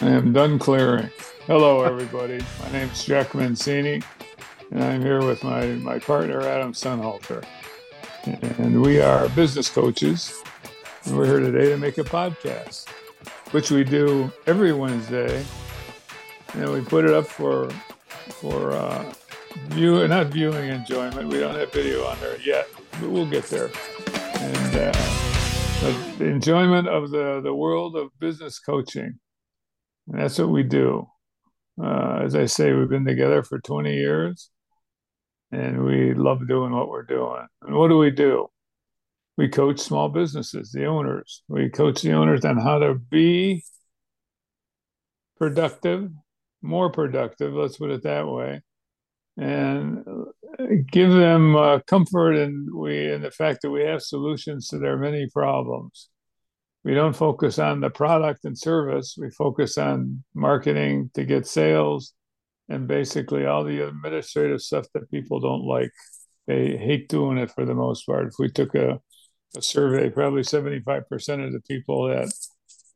I am done clearing. Hello, everybody. My name is Jack Mancini, and I'm here with my, my partner, Adam Sonnhalter. And we are business coaches, and we're here today to make a podcast, which we do every Wednesday. And we put it up for for uh, view, not viewing enjoyment. We don't have video on there yet, but we'll get there. And uh, the enjoyment of the, the world of business coaching. And that's what we do. Uh, as I say, we've been together for 20 years and we love doing what we're doing. And what do we do? We coach small businesses, the owners. We coach the owners on how to be productive, more productive, let's put it that way, and give them uh, comfort and we in the fact that we have solutions to their many problems we don't focus on the product and service. We focus on marketing to get sales and basically all the administrative stuff that people don't like. They hate doing it for the most part. If we took a, a survey, probably 75% of the people that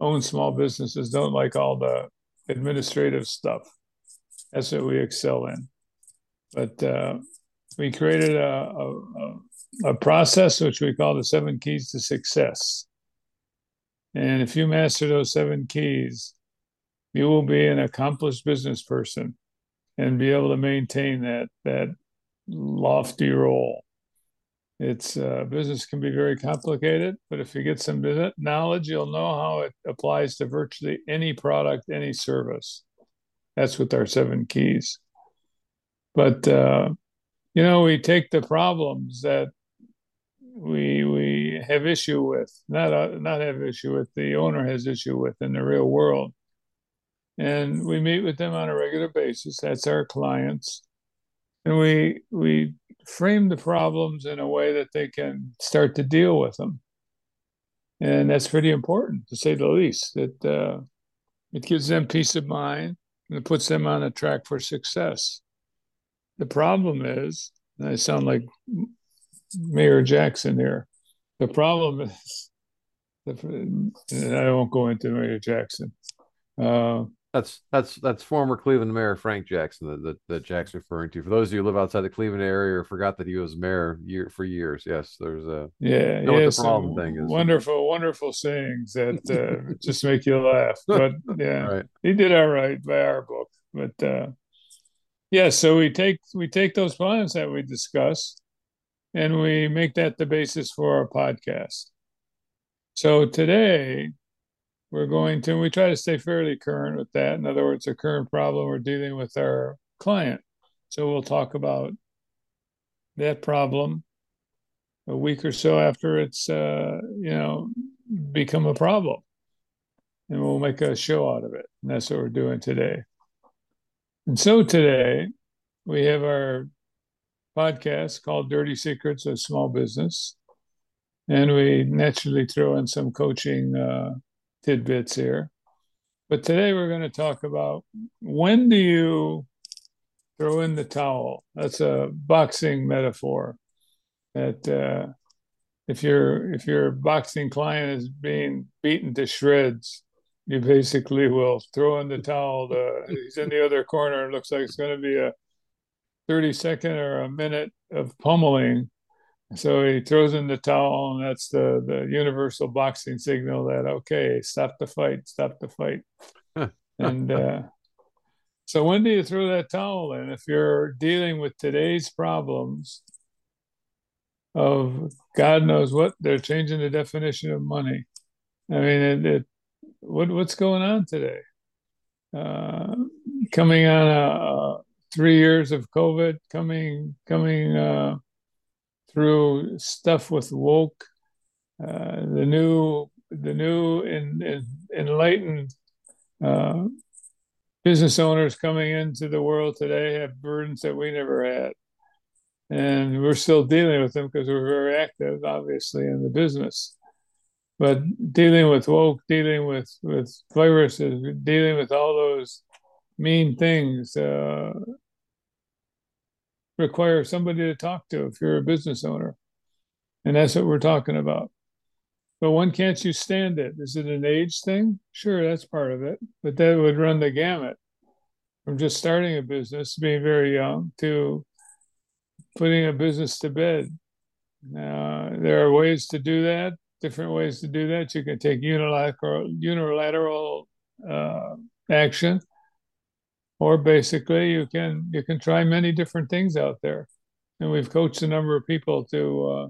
own small businesses don't like all the administrative stuff. That's what we excel in. But uh, we created a, a, a process which we call the seven keys to success and if you master those seven keys, you will be an accomplished business person and be able to maintain that that lofty role. It's uh, business can be very complicated, but if you get some knowledge, you'll know how it applies to virtually any product, any service. That's with our seven keys. But uh, you know, we take the problems that we we have issue with not uh, not have issue with the owner has issue with in the real world. And we meet with them on a regular basis that's our clients. And we we frame the problems in a way that they can start to deal with them. And that's pretty important to say the least that uh, it gives them peace of mind and it puts them on a track for success. The problem is i sound like Mayor Jackson here. The problem is, I won't go into Mayor Jackson. Uh, that's that's that's former Cleveland Mayor Frank Jackson that, that, that Jack's referring to. For those of you who live outside the Cleveland area or forgot that he was mayor year for years, yes, there's a yeah, know yeah, the problem thing is. Wonderful, wonderful sayings that uh, just make you laugh. But yeah, right. he did all right by our book. But uh, yeah, so we take we take those plans that we discuss and we make that the basis for our podcast. So today we're going to, we try to stay fairly current with that. In other words, a current problem we're dealing with our client. So we'll talk about that problem a week or so after it's, uh, you know, become a problem. And we'll make a show out of it. And that's what we're doing today. And so today we have our podcast called Dirty Secrets of Small Business. And we naturally throw in some coaching uh, tidbits here. But today we're going to talk about when do you throw in the towel? That's a boxing metaphor. That uh, if your if your boxing client is being beaten to shreds, you basically will throw in the towel. The, he's in the other corner. It looks like it's going to be a 30 second or a minute of pummeling. So he throws in the towel, and that's the, the universal boxing signal that, okay, stop the fight, stop the fight. and uh, so when do you throw that towel in? If you're dealing with today's problems of God knows what, they're changing the definition of money. I mean, it, it what what's going on today? Uh, coming on a, three years of COVID coming coming uh, through stuff with woke, uh, the new the new in, in, enlightened uh, business owners coming into the world today have burdens that we never had, and we're still dealing with them because we're very active, obviously, in the business. But dealing with woke, dealing with with viruses, dealing with all those mean things. Uh, require somebody to talk to if you're a business owner. And that's what we're talking about. but when can't you stand it? Is it an age thing? Sure, that's part of it, but that would run the gamut from just starting a business, being very young, to putting a business to bed. Uh, there are ways to do that, different ways to do that. You can take unilateral, unilateral uh, action, or basically you can you can try many different things out there. And we've coached a number of people to uh,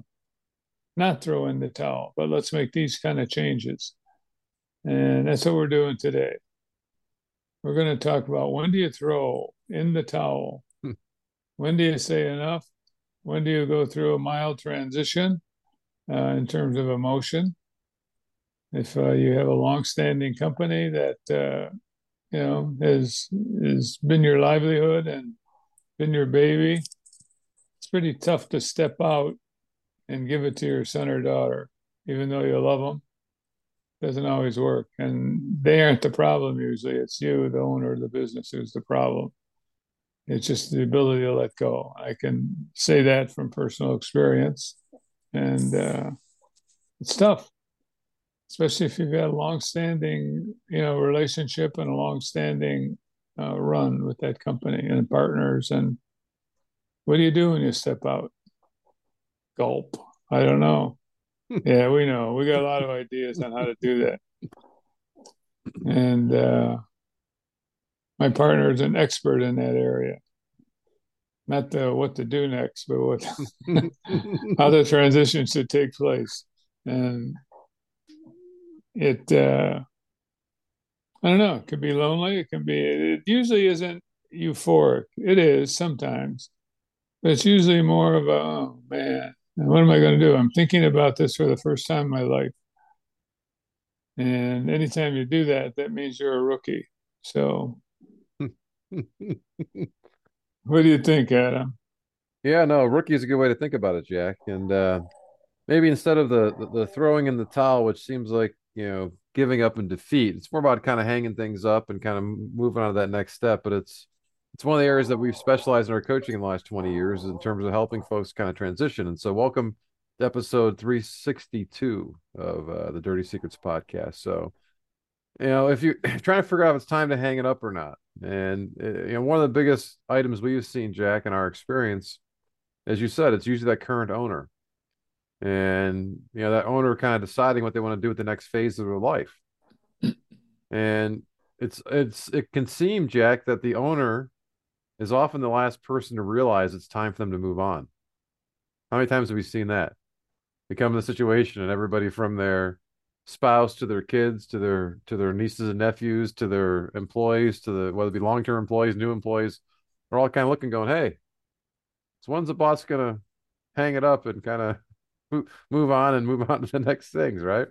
not throw in the towel, but let's make these kind of changes. And that's what we're doing today. We're going to talk about when do you throw in the towel? Hmm. When do you say enough? When do you go through a mild transition uh, in terms of emotion? If uh, you have a long-standing company that uh, you know has has been your livelihood and been your baby, it's pretty tough to step out and give it to your son or daughter, even though you love them. Doesn't always work, and they aren't the problem usually. It's you, the owner of the business, who's the problem. It's just the ability to let go. I can say that from personal experience, and uh, it's tough, especially if you've got a long-standing, you know, relationship and a long-standing uh, run with that company and partners. And what do you do when you step out? Gulp. I don't know. yeah, we know. We got a lot of ideas on how to do that. And uh, my partner is an expert in that area. Not the what to do next, but what how the transition should take place. And it uh, I don't know, it could be lonely, it can be it usually isn't euphoric. It is sometimes. But it's usually more of a oh man, what am I going to do? I'm thinking about this for the first time in my life. And anytime you do that, that means you're a rookie. So, what do you think, Adam? Yeah, no, rookie is a good way to think about it, Jack. And uh, maybe instead of the, the, the throwing in the towel, which seems like you know giving up in defeat, it's more about kind of hanging things up and kind of moving on to that next step. But it's it's one of the areas that we've specialized in our coaching in the last 20 years in terms of helping folks kind of transition. And so, welcome to episode 362 of uh, the Dirty Secrets podcast. So, you know, if you're trying to figure out if it's time to hang it up or not, and uh, you know, one of the biggest items we've seen, Jack, in our experience, as you said, it's usually that current owner, and you know, that owner kind of deciding what they want to do with the next phase of their life, and it's it's it can seem, Jack, that the owner is often the last person to realize it's time for them to move on. How many times have we seen that? Become the situation and everybody from their spouse to their kids to their to their nieces and nephews to their employees to the whether it be long-term employees, new employees, they're all kind of looking going, hey, so when's the boss gonna hang it up and kind of move on and move on to the next things, right?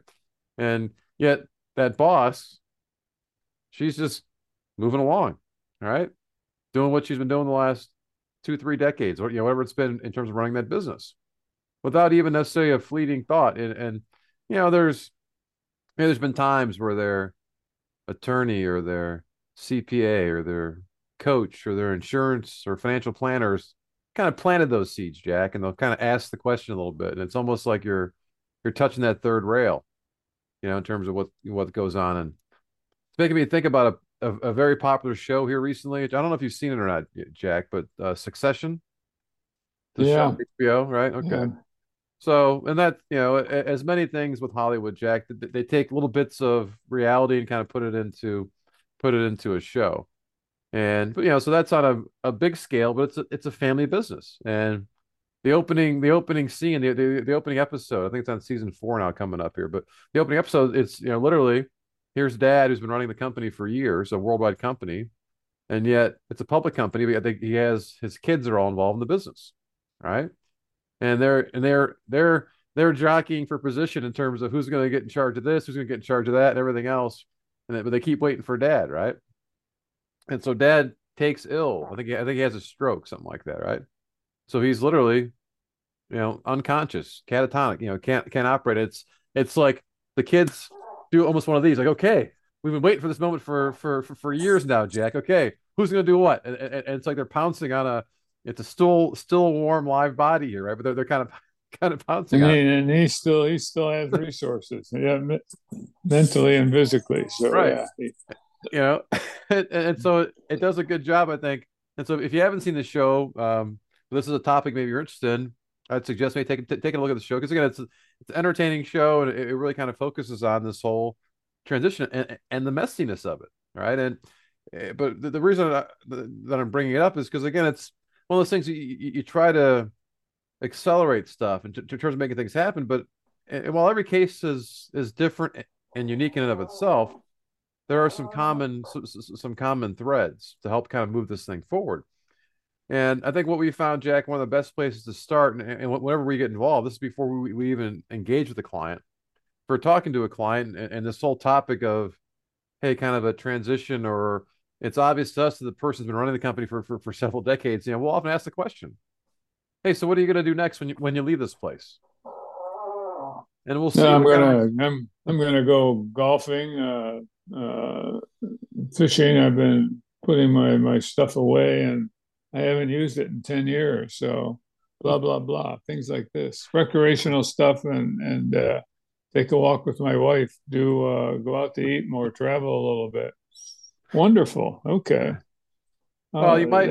And yet that boss, she's just moving along, all right? doing what she's been doing the last two, three decades, or you know, whatever it's been in terms of running that business, without even necessarily a fleeting thought. And and you know, there's you know, there's been times where their attorney or their CPA or their coach or their insurance or financial planners kind of planted those seeds, Jack, and they'll kind of ask the question a little bit. And it's almost like you're you're touching that third rail, you know, in terms of what what goes on. And it's making me think about a a, a, very popular show here recently. I don't know if you've seen it or not, Jack, but uh, Succession. The yeah. HBO, right? Okay. Yeah. So, and that you know, as many things with Hollywood, Jack, they take little bits of reality and kind of put it into put it into a show. And you know, so that's on a, a big scale, but it's a, it's a family business. And the opening the opening scene, the, the the opening episode, I think it's on season four now coming up here, but the opening episode, it's you know literally here's dad who's been running the company for years, a worldwide company, and yet it's a public company. But think he has his kids are all involved in the business, right? And they're and they're they're they're jockeying for position in terms of who's going to get in charge of this, who's going to get in charge of that, and everything else. And they, but they keep waiting for dad, right? And so dad takes ill. I think he, I think he has a stroke, something like that, right? So he's literally, you know, unconscious, catatonic. You know, can't can't operate. It's it's like the kids do almost one of these. Like, okay, we've been waiting for this moment for for for, for years now, Jack. Okay, who's gonna do what? And, and, and, it's like they're pouncing on a it's a still still warm live body here, right? But they're they're kind of kind of bouncing and on. He, and he still he still has resources, yeah, mentally and physically. So right, yeah, he, you know, and, and, so it does a good job, I think. And so if you haven't seen the show, um, this is a topic maybe you're interested in. I'd suggest maybe taking taking a look at the show because again, it's it's an entertaining show and it, it really kind of focuses on this whole transition and, and the messiness of it, right? And eh, but the, the reason that, I, that I'm bringing it up is because again, it's one of those things you, you, you try to accelerate stuff in, t- in terms of making things happen. But and eh, while every case is is different and unique in and of itself, there are some common some common threads to help kind of move this thing forward. And I think what we found, Jack, one of the best places to start, and, and whenever we get involved, this is before we, we even engage with the client, for talking to a client and, and, this whole topic of, hey, kind of a transition, or it's obvious to us that the person's been running the company for, for, for several decades. You know, we'll often ask the question, hey, so what are you going to do next when you when you leave this place? And we'll see. I'm gonna I'm I'm gonna go golfing, uh, uh, fishing. I've been putting my my stuff away and I haven't used it in 10 years. So blah, blah, blah, things like this, recreational stuff and, and, uh, take a walk with my wife, do, uh, go out to eat more, travel a little bit. Wonderful. Okay. Well, you uh, might,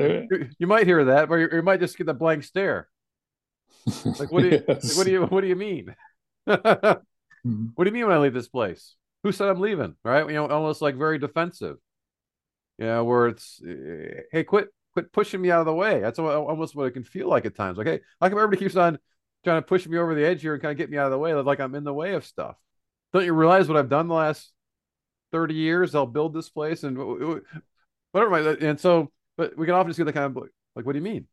you might hear that, but you, you might just get the blank stare. Like, what do you, yes. what do you, what do you mean? mm-hmm. What do you mean when I leave this place? Who said I'm leaving? Right? You know, almost like very defensive. Yeah, where it's, hey, quit, quit pushing me out of the way. That's almost what it can feel like at times. Like, hey, how come everybody keeps on trying to push me over the edge here and kind of get me out of the way? Like I'm in the way of stuff. Don't you realize what I've done the last 30 years? I'll build this place and whatever. And so, but we can often just get the kind of like, what do you mean?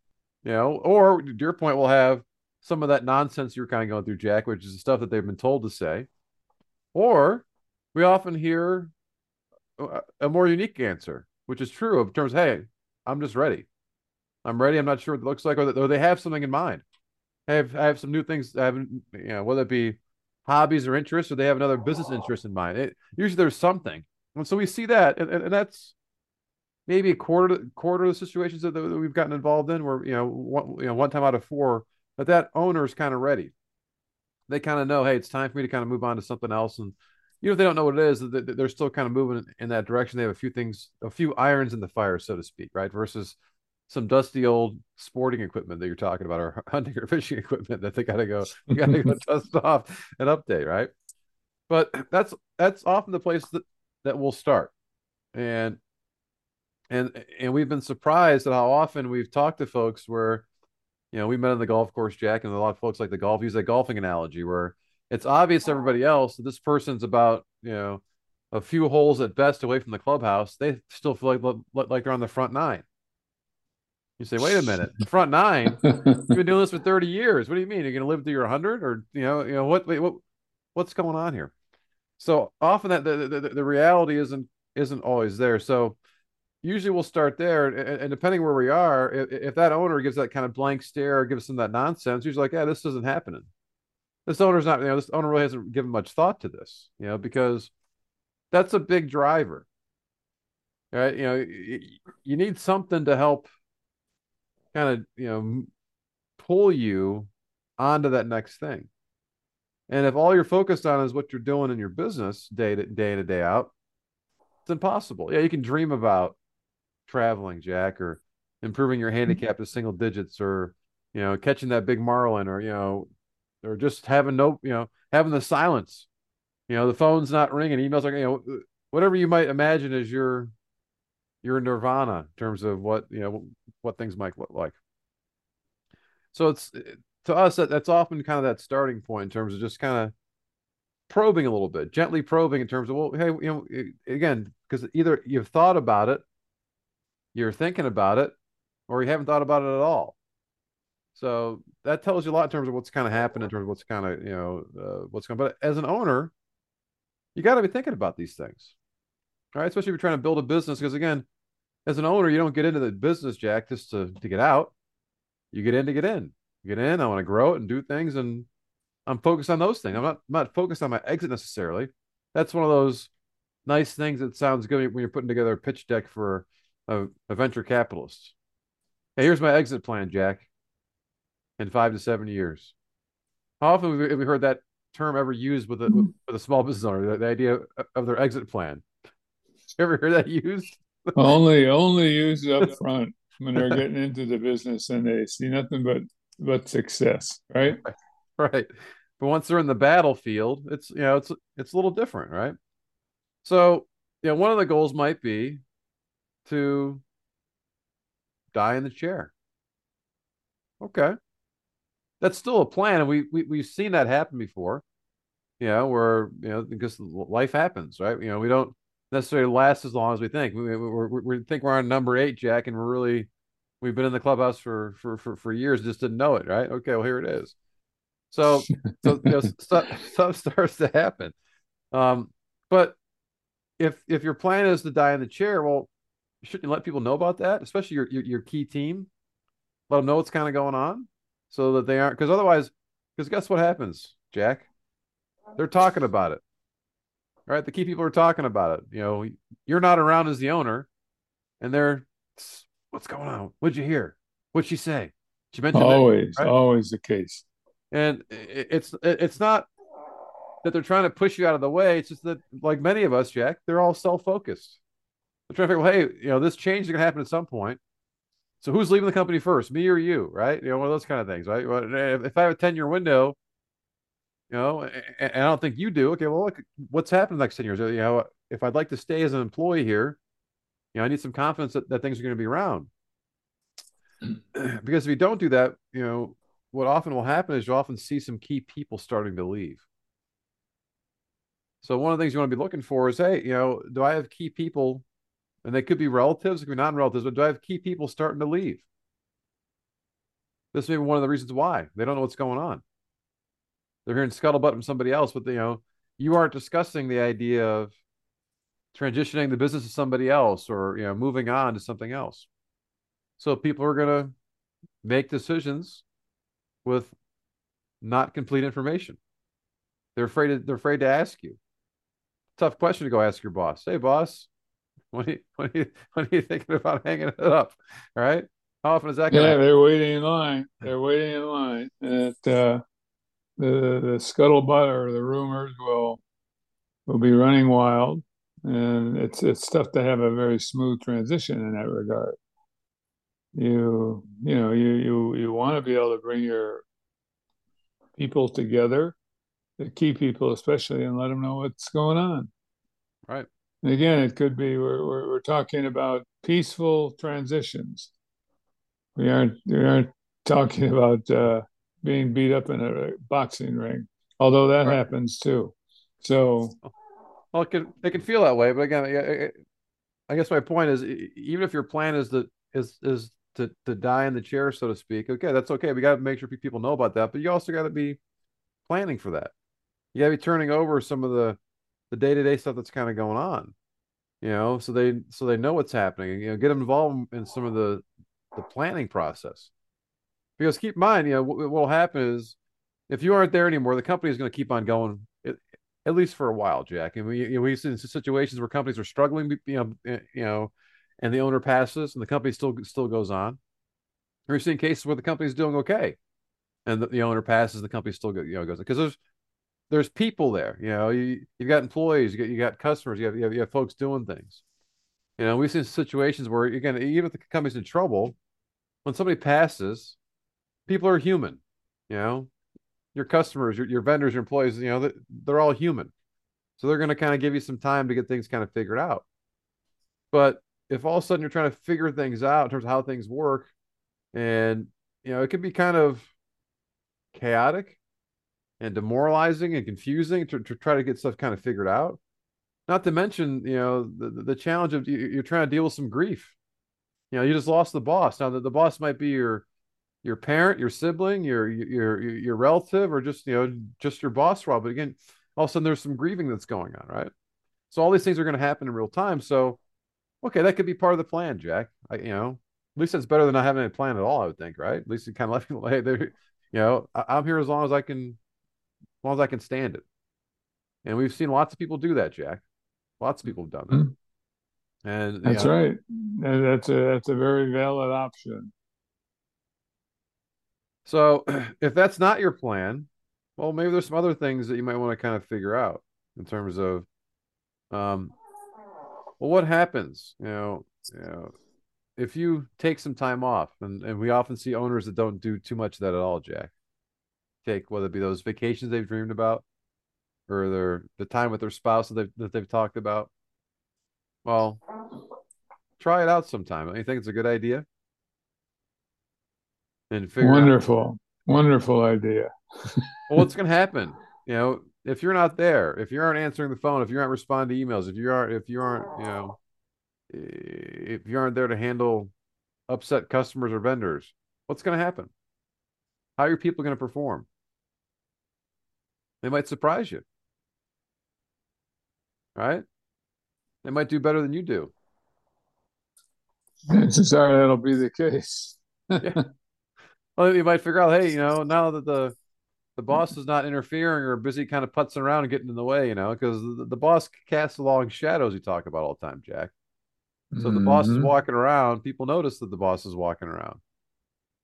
You know, or to your point, we'll have some of that nonsense you're kind of going through, Jack, which is the stuff that they've been told to say. Or we often hear a more unique answer, which is true of terms, hey, I'm just ready. I'm ready. I'm not sure what it looks like, or, that they have something in mind. I have I have some new things. I haven't, you know, whether it be hobbies or interests, or they have another business interest in mind. It, usually there's something, and so we see that, and, and that's maybe a quarter quarter of the situations that, that we've gotten involved in, where you know, one, you know, one time out of four, that that owner is kind of ready. They kind of know, hey, it's time for me to kind of move on to something else, and you know, if they don't know what it is, they're still kind of moving in that direction. They have a few things, a few irons in the fire, so to speak, right? Versus some dusty old sporting equipment that you're talking about, or hunting or fishing equipment that they gotta go, gotta go dust off and update, right? But that's that's often the place that that will start, and and and we've been surprised at how often we've talked to folks where, you know, we met on the golf course, Jack, and a lot of folks like the golf use that golfing analogy where it's obvious to everybody else that this person's about you know a few holes at best away from the clubhouse. They still feel like like they're on the front nine. You say, wait a minute, the front nine. You've been doing this for thirty years. What do you mean? You're going to live to your hundred, or you know, you know what? Wait, what? What's going on here? So often that the, the, the reality isn't isn't always there. So usually we'll start there, and, and depending where we are, if, if, that owner gives that kind of blank stare, or gives them that nonsense, usually like, yeah, this isn't happening this owner's not, you know, this owner really hasn't given much thought to this, you know, because that's a big driver. Right? You know, you, you need something to help kind of, you know, pull you onto that next thing. And if all you're focused on is what you're doing in your business day to day to day out, it's impossible. Yeah, you can dream about traveling, Jack, or improving your mm-hmm. handicap to single digits, or you know, catching that big marlin, or you know, or just having no, you know, having the silence. You know, the phone's not ringing, emails are, you know, whatever you might imagine is your your nirvana in terms of what you know what things might look like. So it's to us that, that's often kind of that starting point in terms of just kind of probing a little bit, gently probing in terms of well, hey, you know, again, because either you've thought about it, you're thinking about it, or you haven't thought about it at all. So that tells you a lot in terms of what's kind of happened, in terms of what's kind of you know uh, what's going. But as an owner, you got to be thinking about these things, right? Especially if you're trying to build a business, because again, as an owner, you don't get into the business, Jack, just to to get out. You get in to get in. You get in. I want to grow it and do things, and I'm focused on those things. I'm not I'm not focused on my exit necessarily. That's one of those nice things that sounds good when you're putting together a pitch deck for a, a venture capitalist. Hey, here's my exit plan, Jack in five to seven years. How often have we heard that term ever used with a hmm. with a small business owner? The, the idea of their exit plan. You ever hear that used? only only used up front when they're getting into the business and they see nothing but but success, right? Right. But once they're in the battlefield, it's you know it's it's a little different, right? So you know one of the goals might be to die in the chair. Okay, that's still a plan, and we, we we've seen that happen before. You know, where you know because life happens, right? You know, we don't necessarily last as long as we think. We, we, we, think we're on number eight, Jack, and we're really we've been in the clubhouse for for for, for years, just didn't know it, right? Okay, well here it is. So so you know, stuff, stuff starts to happen. Um, but if if your plan is to die in the chair, well, shouldn't you let people know about that, especially your your, your key team? Let them know what's kind of going on, so that they aren't because otherwise, because guess what happens, Jack? They're talking about it. Right, the key people are talking about it. You know, you're not around as the owner, and they're what's going on? What'd you hear? What'd she say? She mentioned always, that, right? always the case. And it's it's not that they're trying to push you out of the way. It's just that, like many of us, Jack, they're all self focused. They're trying to figure, well, hey, you know, this change is going to happen at some point. So who's leaving the company first, me or you? Right? You know, one of those kind of things, right? Eh, if I have a ten year window, you know, and I don't think you do. Okay, well, look, what's happened the next ten years? You know, if I'd like to stay as an employee here, you know, I need some confidence that, that things are going to be around. because if you don't do that, you know, what often will happen is you'll often see some key people starting to leave. So one of the things you want to be looking for is, hey, you know, do I have key people, and they could be relatives, it could be non-relatives, but do I have key people starting to leave? This may be one of the reasons why they don't know what's going on. They're hearing scuttlebutt from somebody else, but you know, you aren't discussing the idea of transitioning the business to somebody else or you know moving on to something else. So people are going to make decisions with not complete information. They're afraid to, they're afraid to ask you. Tough question to go ask your boss. Hey, boss, when are you, when are you, when are you thinking about hanging it up? All right. How often is that going? Yeah, happen? they're waiting in line. They're waiting in line. And uh, the the scuttlebutt or the rumors will will be running wild, and it's it's tough to have a very smooth transition in that regard. You you know you you you want to be able to bring your people together, the key people especially, and let them know what's going on. Right. And again, it could be we're we're, we're talking about peaceful transitions. We aren't we aren't talking about uh, being beat up in a boxing ring, although that right. happens too. So well, it can it can feel that way, but again, I guess my point is, even if your plan is that is is to to die in the chair, so to speak, okay, that's okay. We got to make sure people know about that, but you also got to be planning for that. You got to be turning over some of the the day to day stuff that's kind of going on, you know, so they so they know what's happening. You know, get them involved in some of the the planning process. Because keep in mind, you know, what will happen is if you aren't there anymore, the company is going to keep on going at least for a while, Jack. And we you know, we've seen situations where companies are struggling, you know, eh, you know, and the owner passes and the company still still goes on. We've seen cases where the company's doing okay, and the, the owner passes, the company still go, you know goes because there's there's people there. You know, you you've got employees, you got you got customers, you have, you have you have folks doing things. You know, we've seen situations where again, even if the company's in trouble, when somebody passes, people are human. You know, your customers, your, your vendors, your employees, you know, they're all human. So they're going to kind of give you some time to get things kind of figured out. But if all of a sudden you're trying to figure things out in terms of how things work, and you know, it can be kind of chaotic and demoralizing and confusing to, to try to get stuff kind of figured out. Not to mention, you know, the, the challenge of you're trying to deal with some grief. You know, you just lost the boss. Now, the, the boss might be your your parent, your sibling, your your your relative, or just you know just your boss, Rob. But again, all of a sudden there's some grieving that's going on, right? So all these things are going to happen in real time. So, okay, that could be part of the plan, Jack. I, you know, at least it's better than not having a plan at all. I would think, right? At least you kind of let people, hey, they you know, I, am here as long as I can, long as I can stand it. And we've seen lots of people do that, Jack. Lots of people have done that. Mm-hmm. And that's know, right. And that's a that's a very valid option. So if that's not your plan, well, maybe there's some other things that you might want to kind of figure out in terms of, um, well, what happens, you know, you know, if you take some time off, and, and we often see owners that don't do too much of that at all, Jack. Take whether it be those vacations they've dreamed about, or their the time with their spouse that they've that they've talked about. Well, try it out sometime. Do You think it's a good idea? And figure wonderful, out, wonderful idea. well, what's going to happen? You know, if you're not there, if you aren't answering the phone, if you aren't responding to emails, if you aren't, if you aren't, you know, if you aren't there to handle upset customers or vendors, what's going to happen? How are your people going to perform? They might surprise you, right? They might do better than you do. Chances are that'll be the case. yeah. Well, you might figure out, hey, you know, now that the the boss is not interfering or busy kind of putzing around and getting in the way, you know, because the, the boss casts long shadows you talk about all the time, Jack. So mm-hmm. the boss is mm-hmm. walking around, people notice that the boss is walking around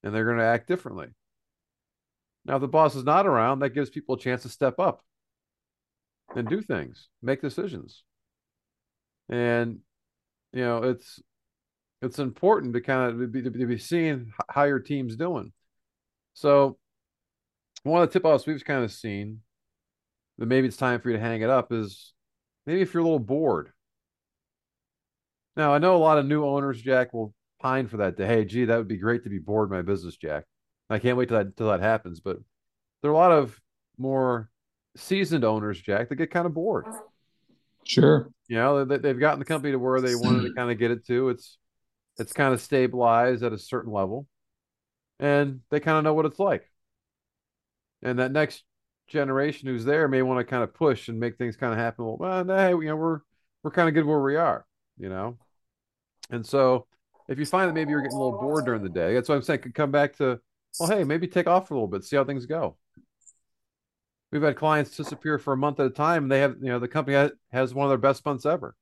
and they're going to act differently. Now, if the boss is not around, that gives people a chance to step up and do things, make decisions. And, you know, it's, it's important to kind of be, to be seeing how your team's doing. So one of the tip offs we've kind of seen that maybe it's time for you to hang it up is maybe if you're a little bored. Now, I know a lot of new owners, Jack, will pine for that day. Hey, gee, that would be great to be bored my business, Jack. I can't wait till that till that happens. But there are a lot of more seasoned owners, Jack, that get kind of bored. Sure. You know, they, they've gotten the company to where they wanted to kind of get it to. It's it's kind of stabilized at a certain level, and they kind of know what it's like and that next generation who's there may want to kind of push and make things kind of happen. Well, hey, you know, we're we're kind of good where we are, you know. And so, if you find that maybe you're getting a little bored during the day, that's what I'm saying. Could come back to, well, hey, maybe take off for a little bit, see how things go. We've had clients disappear for a month at a time, and they have, you know, the company has one of their best months ever.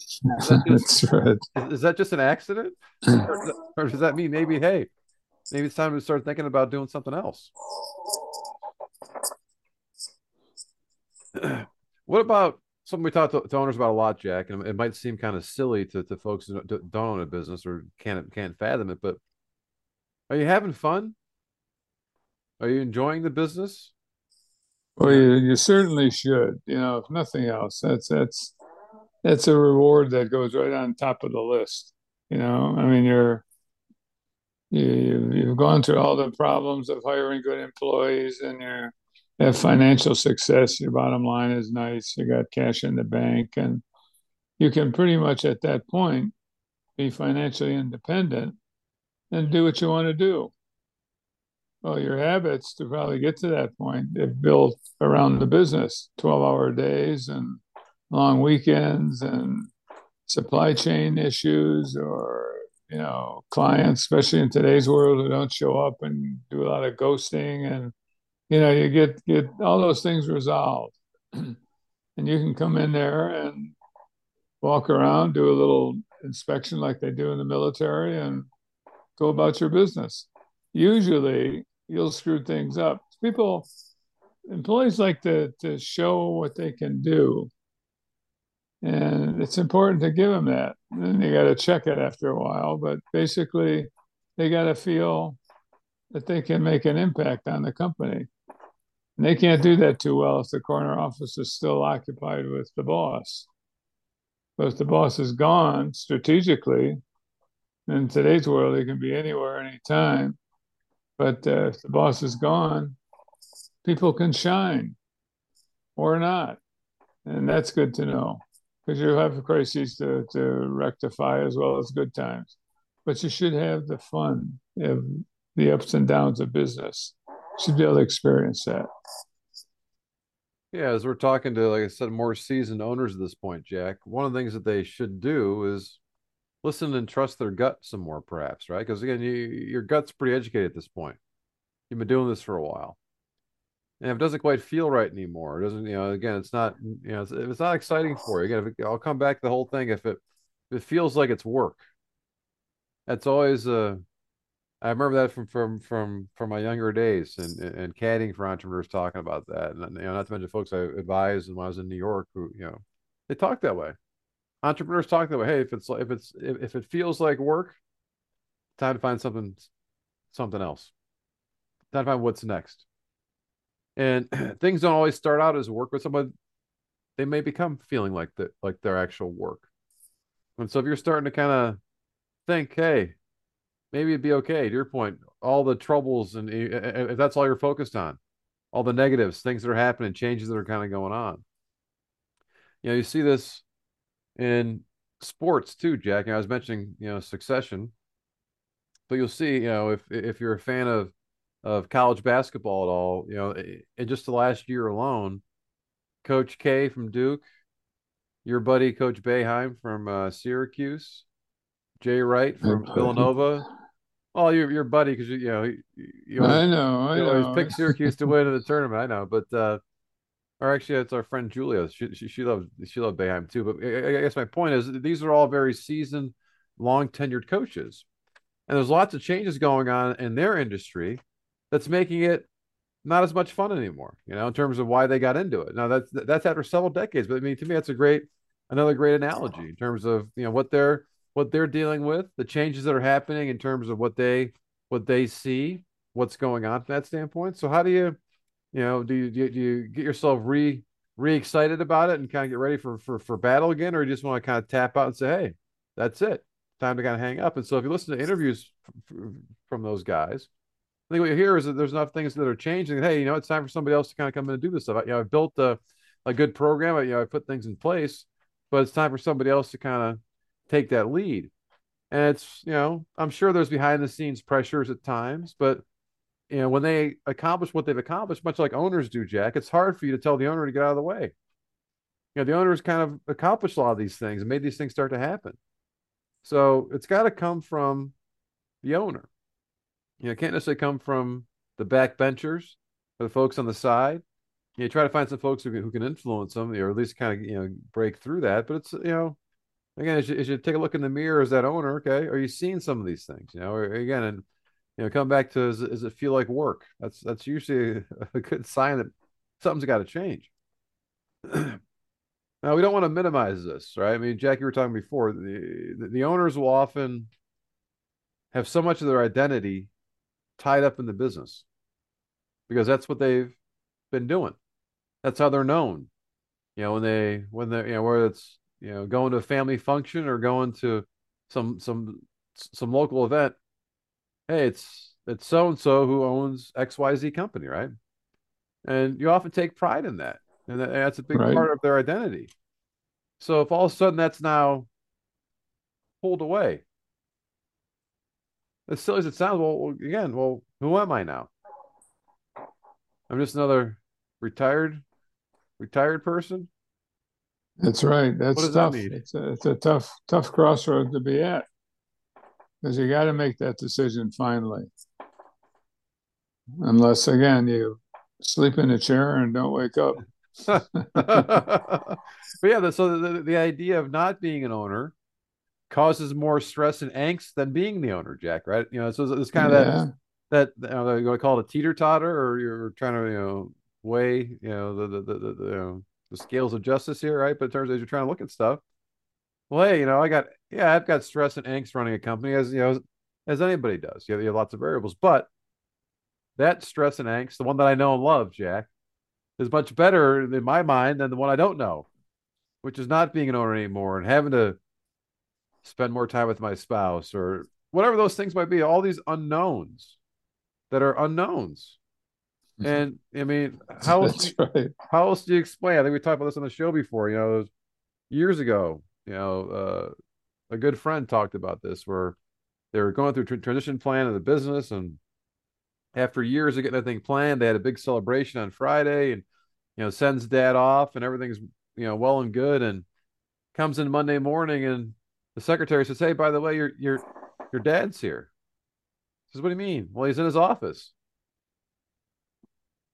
Is that just, That's right. Is that just an accident, or, or does that mean maybe, hey, maybe it's time to start thinking about doing something else? what about something we talk to, to, owners about a lot, Jack? And it might seem kind of silly to, to folks who don't own a business or can't can't fathom it, but are you having fun? Are you enjoying the business? Well, you, you certainly should. You know, if nothing else, that's that's that's a reward that goes right on top of the list. You know, I mean, you're you, you've gone through all the problems of hiring good employees, and you're have financial success, your bottom line is nice, you got cash in the bank, and you can pretty much at that point be financially independent and do what you want to do. Well, your habits to probably get to that point, they've built around the business 12 hour days and long weekends and supply chain issues or you know clients especially in today's world who don't show up and do a lot of ghosting and you know, you get get all those things resolved, and you can come in there and walk around, do a little inspection like they do in the military, and go about your business. Usually, you'll screw things up. People, employees like to to show what they can do, and it's important to give them that. Then you got to check it after a while, but basically, they got to feel that they can make an impact on the company. And they can't do that too well if the corner office is still occupied with the boss. But if the boss is gone strategically, in today's world, it can be anywhere, anytime. But uh, if the boss is gone, people can shine or not. And that's good to know because you have crises to, to rectify as well as good times. But you should have the fun of the ups and downs of business should be able to experience that. Yeah, as we're talking to, like I said, more seasoned owners at this point, Jack, one of the things that they should do is listen and trust their gut some more, perhaps, right? Because again, you, your gut's pretty educated at this point. You've been doing this for a while. And if it doesn't quite feel right anymore, it doesn't, you know, again, it's not, you know, it's, if it's not exciting for you, again, it, I'll come back to the whole thing. If it, if it feels like it's work, that's always a, I remember that from from from from my younger days and and caddying for entrepreneurs talking about that. And you know, not to mention folks I advised when I was in New York who, you know, they talk that way. Entrepreneurs talk that way. Hey, if it's if it's if, if it feels like work, time to find something something else. Time to find what's next. And things don't always start out as work with someone. They may become feeling like that like their actual work. And so if you're starting to kind of think, hey, maybe it'd be okay. To your point, all the troubles and eh, eh, eh, if that's all you're focused on, all the negatives, things that are happening, changes that are kind of going on. You know, you see this in sports too, Jack. And I was mentioning, you know, succession, but you'll see, you know, if if you're a fan of of college basketball at all, you know, in just the last year alone, Coach K from Duke, your buddy Coach Boeheim from uh, Syracuse, Jay Wright from Villanova. Oh, you're your buddy because you, you know you, you always, I know I you know. always pick Syracuse to win in the tournament. I know, but uh, or actually, it's our friend Julia. She she, she loves she loved Boeheim too. But I, I guess my point is these are all very seasoned, long tenured coaches, and there's lots of changes going on in their industry that's making it not as much fun anymore. You know, in terms of why they got into it. Now that's that's after several decades, but I mean, to me, that's a great another great analogy in terms of you know what they're what they're dealing with, the changes that are happening in terms of what they what they see, what's going on from that standpoint. So how do you, you know, do you do you, get yourself re re excited about it and kind of get ready for for for battle again, or you just want to kind of tap out and say, hey, that's it, time to kind of hang up. And so if you listen to interviews from those guys, I think what you hear is that there's enough things that are changing. Hey, you know, it's time for somebody else to kind of come in and do this stuff. I, you know, I've built a a good program. I, you know, I put things in place, but it's time for somebody else to kind of take that lead. And it's, you know, I'm sure there's behind the scenes pressures at times, but you know, when they accomplish what they've accomplished, much like owners do, Jack, it's hard for you to tell the owner to get out of the way. You know, the owners kind of accomplished a lot of these things and made these things start to happen. So it's got to come from the owner. You know, it can't necessarily come from the backbenchers or the folks on the side. You know, try to find some folks who, who can influence them or at least kind of, you know, break through that. But it's, you know, again, as you, as you take a look in the mirror as that owner, okay, are you seeing some of these things? You know, or, again, and you know, come back to is, does it feel like work? That's that's usually a, a good sign that something's got to change. now we don't want to minimize this, right? I mean, Jack, you were talking before. The, the the owners will often have so much of their identity tied up in the business because that's what they've been doing. That's how they're known. You know, when they when they you know whether it's you know, going to a family function or going to some some some local event. Hey, it's it's so and so who owns XYZ company, right? And you often take pride in that. And that's a big right. part of their identity. So if all of a sudden that's now pulled away, as silly as it sounds, well, again, well, who am I now? I'm just another retired retired person that's right. That's tough. That it's, a, it's a tough, tough crossroad to be at because you got to make that decision finally. Unless, again, you sleep in a chair and don't wake up. but yeah, so the, the idea of not being an owner causes more stress and angst than being the owner, Jack. Right? You know, so it's kind of yeah. that that you know, you're going to call it a teeter totter, or you're trying to you know weigh you know the the the, the, the you know, the scales of justice here, right? But in terms of as you're trying to look at stuff, well, hey, you know, I got yeah, I've got stress and angst running a company as you know as, as anybody does. You have, you have lots of variables, but that stress and angst, the one that I know and love, Jack, is much better in my mind than the one I don't know, which is not being an owner anymore and having to spend more time with my spouse or whatever those things might be. All these unknowns that are unknowns. And I mean, how else, right. how else do you explain? I think we talked about this on the show before. You know, years ago, you know, uh, a good friend talked about this where they were going through a transition plan of the business, and after years of getting that thing planned, they had a big celebration on Friday, and you know, sends dad off, and everything's you know well and good, and comes in Monday morning, and the secretary says, "Hey, by the way, your your your dad's here." he Says, "What do you mean?" Well, he's in his office.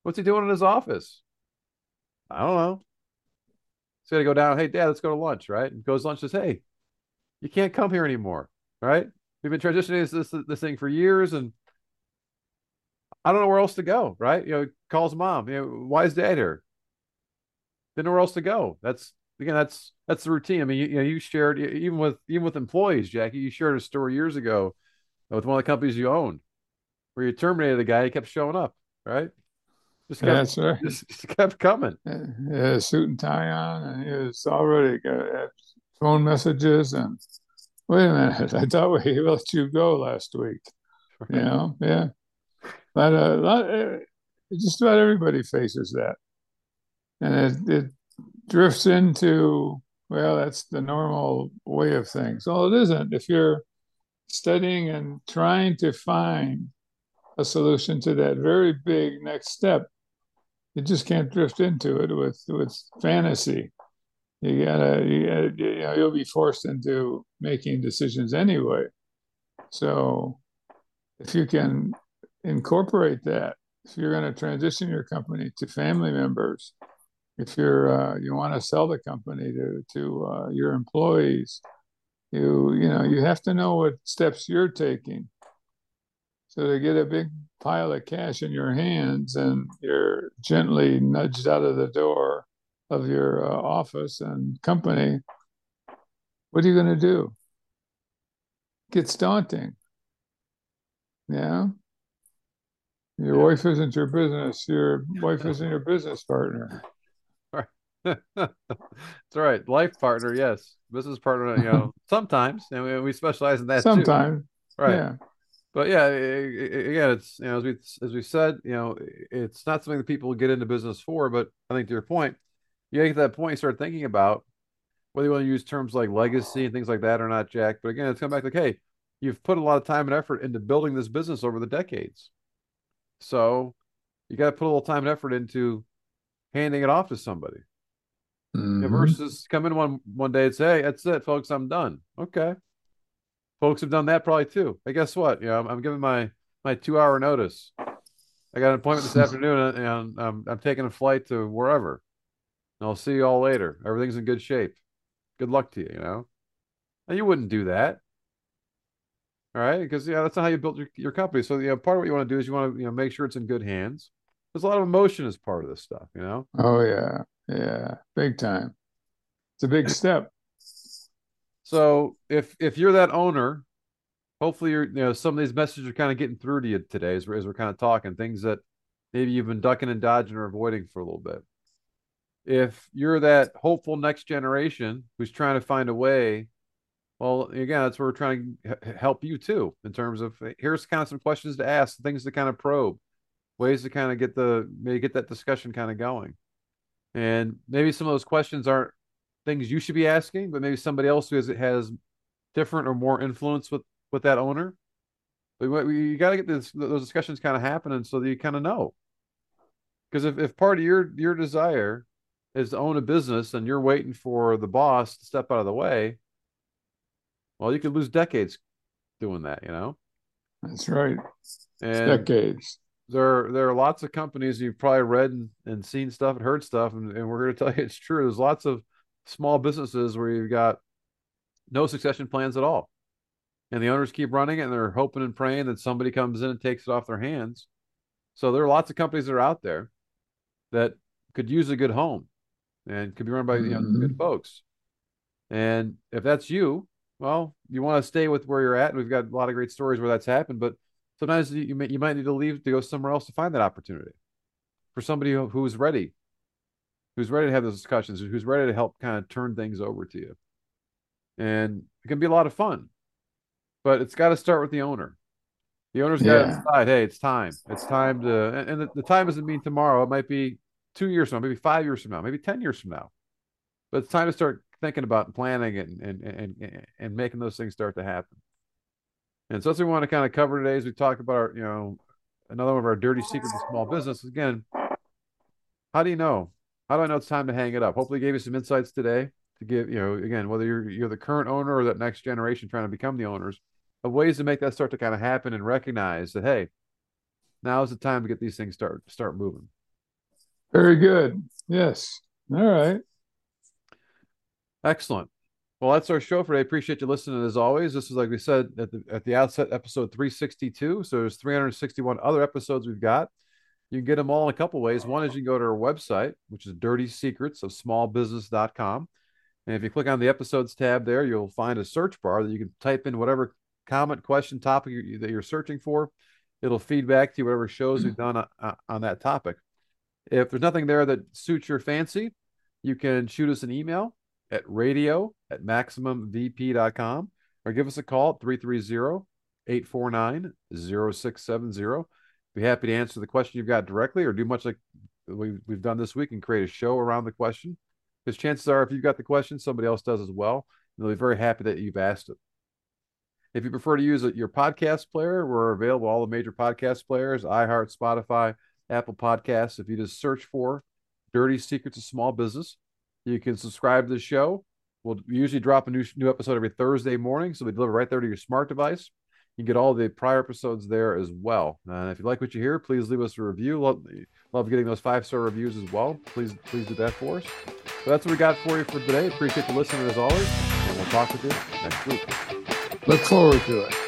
What's he doing in his office? I don't know. He's got to go down. Hey, Dad, let's go to lunch, right? And goes lunch. Says, Hey, you can't come here anymore, right? we've been transitioning this, this this thing for years, and I don't know where else to go. Right? You know, calls mom. You know, why is dad here? Didn't know where else to go. That's again, that's that's the routine. I mean, you, you know, you shared even with even with employees, Jackie. You shared a story years ago with one of the companies you owned, where you terminated a guy. He kept showing up. Right? Just kept, That's right. Just, just kept coming. Yeah, suit and tie on, and he was already got phone messages. And wait a minute, I thought we let you go last week. You know, yeah. But uh, lot, uh, just about everybody faces that, and it, it drifts into well, that's the normal way of things. Well, it isn't. If you're studying and trying to find a solution to that very big next step, you just can't drift into it with with fantasy. You gotta, you, gotta, you know, you'll be forced into making decisions anyway. So, if you can incorporate that, if you're going to transition your company to family members, if you're uh, you want to sell the company to to uh, your employees, you you know you have to know what steps you're taking so to get a big pile of cash in your hands and you're gently nudged out of the door of your uh, office and company, what are you going to do? It gets daunting. Yeah. Your yeah. wife isn't your business. Your wife isn't your business partner. That's right. Life partner, yes. Business partner, you know, sometimes. And we, we specialize in that sometimes. Too. Right. Yeah but yeah, again, it's you know as we as we said, you know, it's not something that people get into business for. But I think to your point, you get to that point, you start thinking about whether you want to use terms like legacy and things like that or not, Jack. But again, it's come back like, hey, you've put a lot of time and effort into building this business over the decades, so you got to put a little time and effort into handing it off to somebody. Mm-hmm. Versus come in one one day and say, "Hey, that's it, folks, I'm done." Okay, folks have done that probably too. But guess what? You know, I'm, I'm giving my my two hour notice. I got an appointment this afternoon, and I'm, I'm taking a flight to wherever. I'll see you all later. Everything's in good shape. Good luck to you. You know, and you wouldn't do that, all right? Because yeah, that's not how you built your, your company. So yeah, part of what you want to do is you want to you know make sure it's in good hands. There's a lot of emotion as part of this stuff. You know. Oh yeah, yeah, big time. It's a big step. So if if you're that owner, hopefully you're you know some of these messages are kind of getting through to you today as we're, as we're kind of talking things that maybe you've been ducking and dodging or avoiding for a little bit. If you're that hopeful next generation who's trying to find a way, well, again, that's where we're trying to help you too in terms of here's kind of some questions to ask, things to kind of probe, ways to kind of get the maybe get that discussion kind of going. And maybe some of those questions aren't things you should be asking, but maybe somebody else who has has different or more influence with with that owner. But you got to get this, those discussions kind of happening so that you kind of know. Because if, if part of your your desire is to own a business and you're waiting for the boss to step out of the way, well, you could lose decades doing that. You know. That's right. And decades. There, there are lots of companies you've probably read and, and seen stuff and heard stuff, and, and we're going to tell you it's true. There's lots of small businesses where you've got no succession plans at all. And the owners keep running it and they're hoping and praying that somebody comes in and takes it off their hands. So there are lots of companies that are out there that could use a good home and could be run by you know, mm-hmm. good folks. And if that's you, well, you want to stay with where you're at. And we've got a lot of great stories where that's happened, but sometimes you, may, you might need to leave to go somewhere else to find that opportunity for somebody who, who's ready who's ready to have those discussions, who's ready to help kind of turn things over to you. And it can be a lot of fun, but it's got to start with the owner. The owner's got to decide, hey, it's time. It's time to, and, and the, the, time doesn't mean tomorrow. It might be two years from now, maybe five years from now, maybe 10 years from now. But it's time to start thinking about planning and, and, and, and making those things start to happen. And so that's what we want to kind of cover today as we talk about our, you know, another one of our dirty secrets of small business. Again, how do you know how do I know it's time to hang it up? Hopefully, gave you some insights today to give you know again whether you're you're the current owner or that next generation trying to become the owners of ways to make that start to kind of happen and recognize that hey, now is the time to get these things start start moving. Very good. Yes. All right. Excellent. Well, that's our show for today. Appreciate you listening as always. This is like we said at the at the outset, episode 362. So there's 361 other episodes we've got. You can get them all in a couple ways. One is you can go to our website, which is dirty secrets of smallbusiness.com. And if you click on the episodes tab there, you'll find a search bar that you can type in whatever comment, question, topic that you're searching for. It'll feed back to you whatever shows we've done on, on that topic. If there's nothing there that suits your fancy, you can shoot us an email at radio at maximumvp.com or give us a call at 330 849 0670. Be happy to answer the question you've got directly or do much like we've, we've done this week and create a show around the question. Because chances are, if you've got the question, somebody else does as well. And they'll be very happy that you've asked it. If you prefer to use your podcast player, we're available all the major podcast players, iHeart, Spotify, Apple Podcasts. If you just search for Dirty Secrets of Small Business, you can subscribe to the show. We'll usually drop a new, new episode every Thursday morning, so we deliver right there to your smart device. You can get all the prior episodes there as well. And if you like what you hear, please leave us a review. Love, love getting those five star reviews as well. Please, please do that for us. That's what we got for you for today. Appreciate you listening as always, and we'll talk with you next week. Look forward to it.